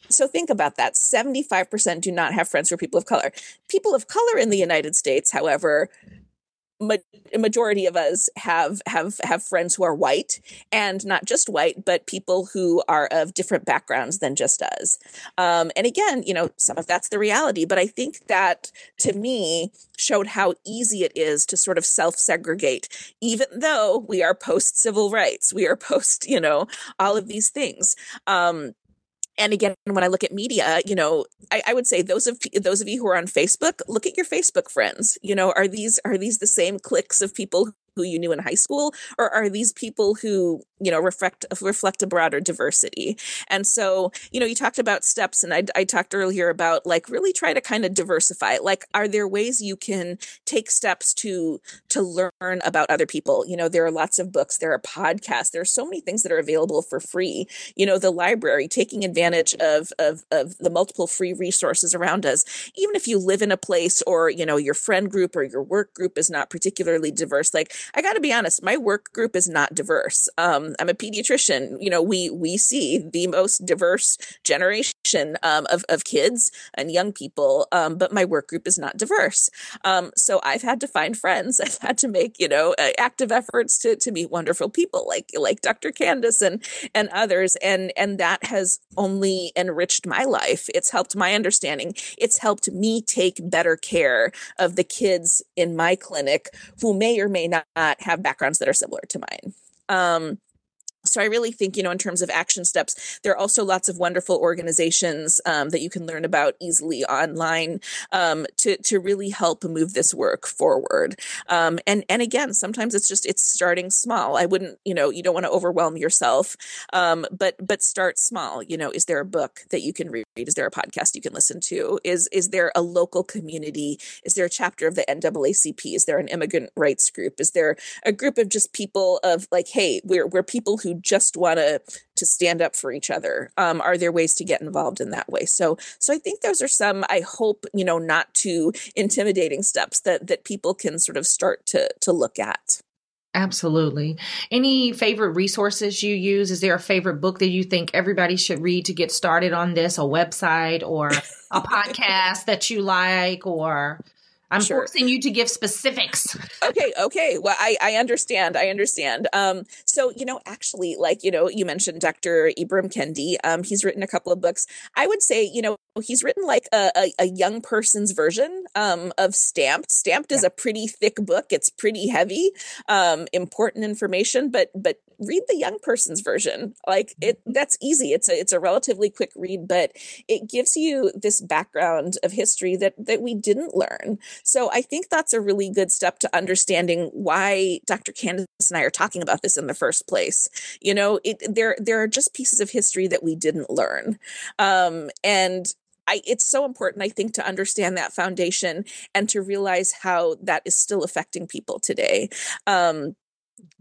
So think about that. 75% do not have friends who are people of color. People of color in the United States, however, ma- majority of us have have have friends who are white and not just white but people who are of different backgrounds than just us um, and again you know some of that's the reality but i think that to me showed how easy it is to sort of self segregate even though we are post civil rights we are post you know all of these things um, and again when i look at media you know I, I, would say those of those of you who are on facebook look at your facebook friends you know are these are these the same cliques of people who you knew in high school or are these people who you know reflect reflect a broader diversity? And so you know you talked about steps and I, I talked earlier about like really try to kind of diversify. Like are there ways you can take steps to to learn about other people? You know there are lots of books there are podcasts there are so many things that are available for free. You know the library taking advantage of of of the multiple free resources around us. Even if you live in a place or you know your friend group or your work group is not particularly diverse like I got to be honest, my work group is not diverse. Um, I'm a pediatrician. You know, we we see the most diverse generation um, of of kids and young people, um, but my work group is not diverse. Um, so I've had to find friends. <laughs> I've had to make you know active efforts to to meet wonderful people like like Dr. Candice and and others, and and that has only enriched my life. It's helped my understanding. It's helped me take better care of the kids in my clinic who may or may not have backgrounds that are similar to mine. Um, so I really think, you know, in terms of action steps, there are also lots of wonderful organizations um, that you can learn about easily online um, to to really help move this work forward. Um, and and again, sometimes it's just it's starting small. I wouldn't, you know, you don't want to overwhelm yourself, um, but but start small. You know, is there a book that you can read? Is there a podcast you can listen to? Is is there a local community? Is there a chapter of the NAACP? Is there an immigrant rights group? Is there a group of just people of like, hey, we're we're people who just want to to stand up for each other um, are there ways to get involved in that way so so i think those are some i hope you know not too intimidating steps that that people can sort of start to to look at Absolutely. Any favorite resources you use? Is there a favorite book that you think everybody should read to get started on this? A website or a <laughs> podcast that you like or I'm sure. forcing you to give specifics. <laughs> okay, okay. Well, I, I understand. I understand. Um, so you know, actually, like you know, you mentioned Dr. Ibram Kendi. Um, he's written a couple of books. I would say, you know, he's written like a, a, a young person's version um, of Stamped. Stamped yeah. is a pretty thick book. It's pretty heavy, um, important information, but but read the young person's version. Like it, mm-hmm. that's easy. It's a it's a relatively quick read, but it gives you this background of history that that we didn't learn. So I think that's a really good step to understanding why Dr. Candice and I are talking about this in the first place. You know, it there there are just pieces of history that we didn't learn, um, and I, it's so important, I think, to understand that foundation and to realize how that is still affecting people today. Um,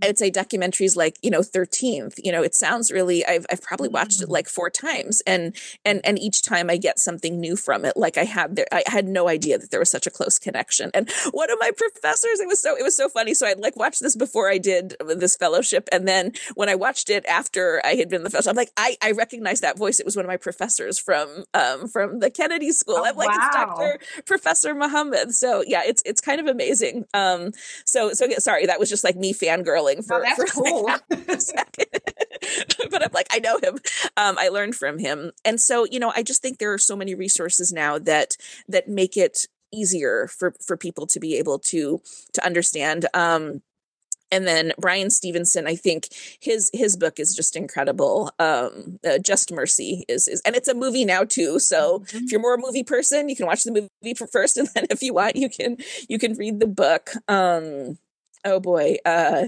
I would say documentaries like you know Thirteenth. You know, it sounds really. I've I've probably watched it mm. like four times, and and and each time I get something new from it. Like I had there, I had no idea that there was such a close connection. And one of my professors, it was so it was so funny. So I'd like watched this before I did this fellowship, and then when I watched it after I had been in the fellowship, I'm like, I I recognize that voice. It was one of my professors from um from the Kennedy School. Oh, I'm like, wow. it's Doctor Professor Muhammad. So yeah, it's it's kind of amazing. Um, so so yeah, sorry, that was just like me fangirling for, oh, for <laughs> cool. <laughs> but I'm like, I know him. Um, I learned from him. And so, you know, I just think there are so many resources now that that make it easier for for people to be able to to understand. Um, and then Bryan Stevenson, I think his his book is just incredible. Um, uh, Just Mercy is, is, and it's a movie now too. So mm-hmm. if you're more a movie person, you can watch the movie first, <laughs> and then if you want, you can you can read the book. Um, oh boy, uh,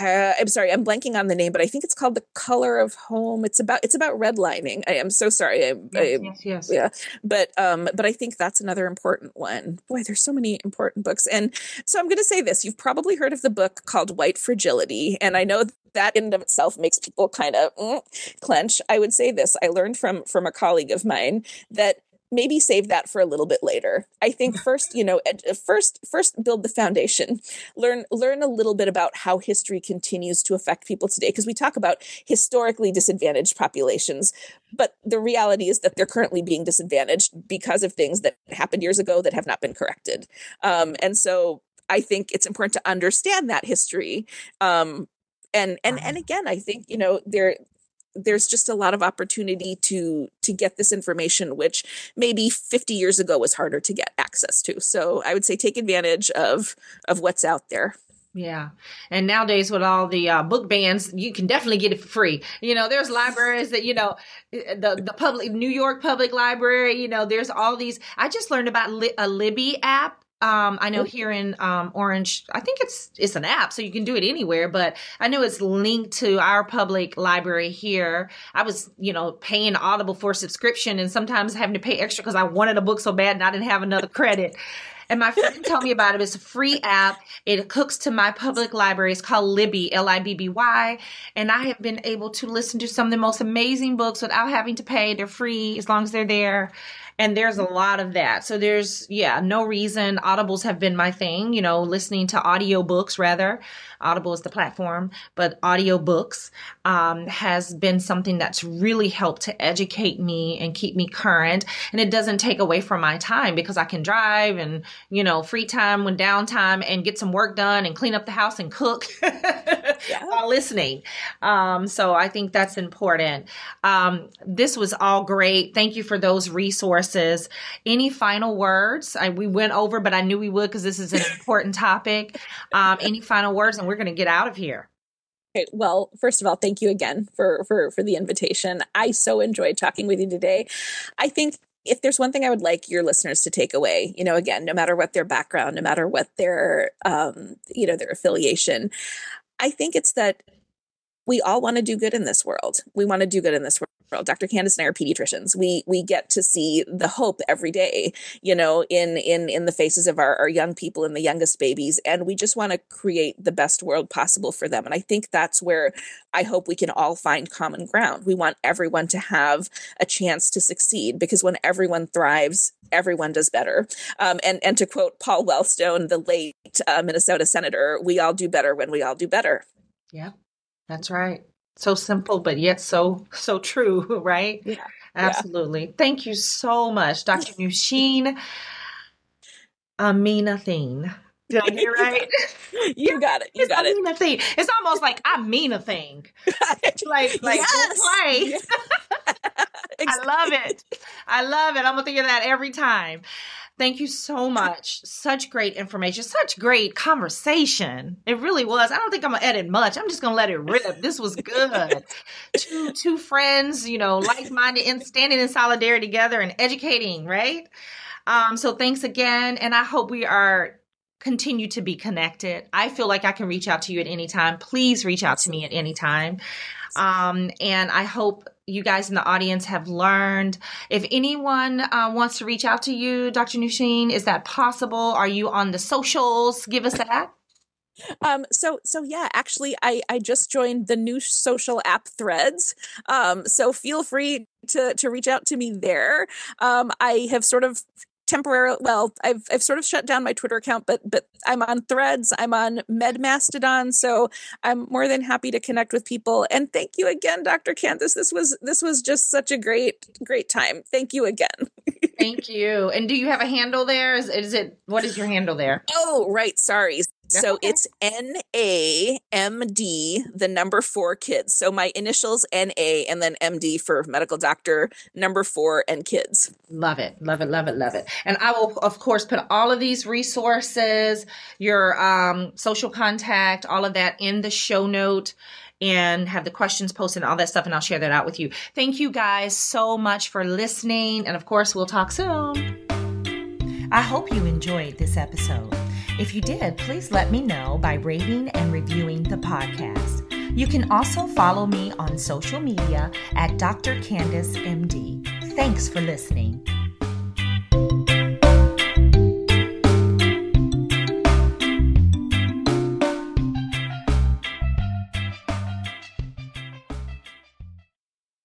uh, I'm sorry, I'm blanking on the name, but I think it's called The Color of Home. It's about it's about redlining. I am so sorry. I, yes, I, yes, yes, yeah, but um, but I think that's another important one. Boy, there's so many important books, and so I'm going to say this: you've probably heard of the book called White Fragility, and I know that in and of itself makes people kind of mm, clench. I would say this: I learned from from a colleague of mine that maybe save that for a little bit later. I think <laughs> first you know first first build the foundation. Learn learn a little bit about how history continues to affect people today because we talk about historically disadvantaged populations but the reality is that they're currently being disadvantaged because of things that happened years ago that have not been corrected. Um, and so i think it's important to understand that history um, and and and again i think you know there there's just a lot of opportunity to to get this information which maybe 50 years ago was harder to get access to so i would say take advantage of of what's out there yeah. And nowadays with all the uh, book bans, you can definitely get it for free. You know, there's libraries that, you know, the, the public, New York Public Library, you know, there's all these. I just learned about Li- a Libby app um, I know here in um, Orange, I think it's it's an app, so you can do it anywhere. But I know it's linked to our public library here. I was, you know, paying Audible for subscription, and sometimes having to pay extra because I wanted a book so bad and I didn't have another credit. And my friend <laughs> told me about it. It's a free app. It hooks to my public library. It's called Libby, L I B B Y. And I have been able to listen to some of the most amazing books without having to pay. They're free as long as they're there and there's a lot of that. So there's yeah no reason. Audibles have been my thing you know listening to audiobooks rather. Audible is the platform but audiobooks um, has been something that's really helped to educate me and keep me current. And it doesn't take away from my time because i can drive and you know free time when downtime and get some work done and clean up the house and cook <laughs> yeah. while listening. Um, so i think that's important. Um, this was all great. Thank you for those resources resources. Any final words? I, we went over, but I knew we would because this is an important topic. Um, any final words, and we're going to get out of here. Okay, well, first of all, thank you again for for for the invitation. I so enjoyed talking with you today. I think if there's one thing I would like your listeners to take away, you know, again, no matter what their background, no matter what their um, you know, their affiliation, I think it's that we all want to do good in this world. We want to do good in this world. Dr. Candice and I are pediatricians. We we get to see the hope every day, you know, in in in the faces of our, our young people and the youngest babies. And we just want to create the best world possible for them. And I think that's where I hope we can all find common ground. We want everyone to have a chance to succeed because when everyone thrives, everyone does better. Um, and and to quote Paul Wellstone, the late uh, Minnesota senator, we all do better when we all do better. Yeah. That's right. So simple, but yet so so true, <laughs> right? Yeah. Absolutely. Yeah. Thank you so much, Dr. Nusheen Ameenuddin. Did I get it right? <laughs> you got it. You it's got it. a thing. It's almost like I mean a thing. <laughs> like like yes. play. <laughs> I love it. I love it. I'm gonna think of that every time. Thank you so much. Such great information. Such great conversation. It really was. I don't think I'm gonna edit much. I'm just gonna let it rip. This was good. two two friends, you know, like minded and standing in solidarity together and educating, right? Um, so thanks again, and I hope we are continue to be connected. I feel like I can reach out to you at any time. Please reach out to me at any time. Um, and I hope you guys in the audience have learned. If anyone uh, wants to reach out to you, Dr. Nusheen, is that possible? Are you on the socials? Give us that. Um, so so yeah, actually I I just joined the new social app Threads. Um, so feel free to to reach out to me there. Um, I have sort of temporarily well I've I've sort of shut down my Twitter account but but I'm on Threads I'm on MedMastodon so I'm more than happy to connect with people. And thank you again Dr. Candice. This was this was just such a great great time. Thank you again. Thank you. And do you have a handle there? Is, is it what is your handle there? Oh right. Sorry so okay. it's N A M D, the number four kids. So my initials N A and then M D for medical doctor, number four and kids. Love it. Love it. Love it. Love it. And I will, of course, put all of these resources, your um, social contact, all of that in the show note and have the questions posted and all that stuff. And I'll share that out with you. Thank you guys so much for listening. And of course, we'll talk soon. I hope you enjoyed this episode. If you did, please let me know by rating and reviewing the podcast. You can also follow me on social media at Dr. Candice MD. Thanks for listening.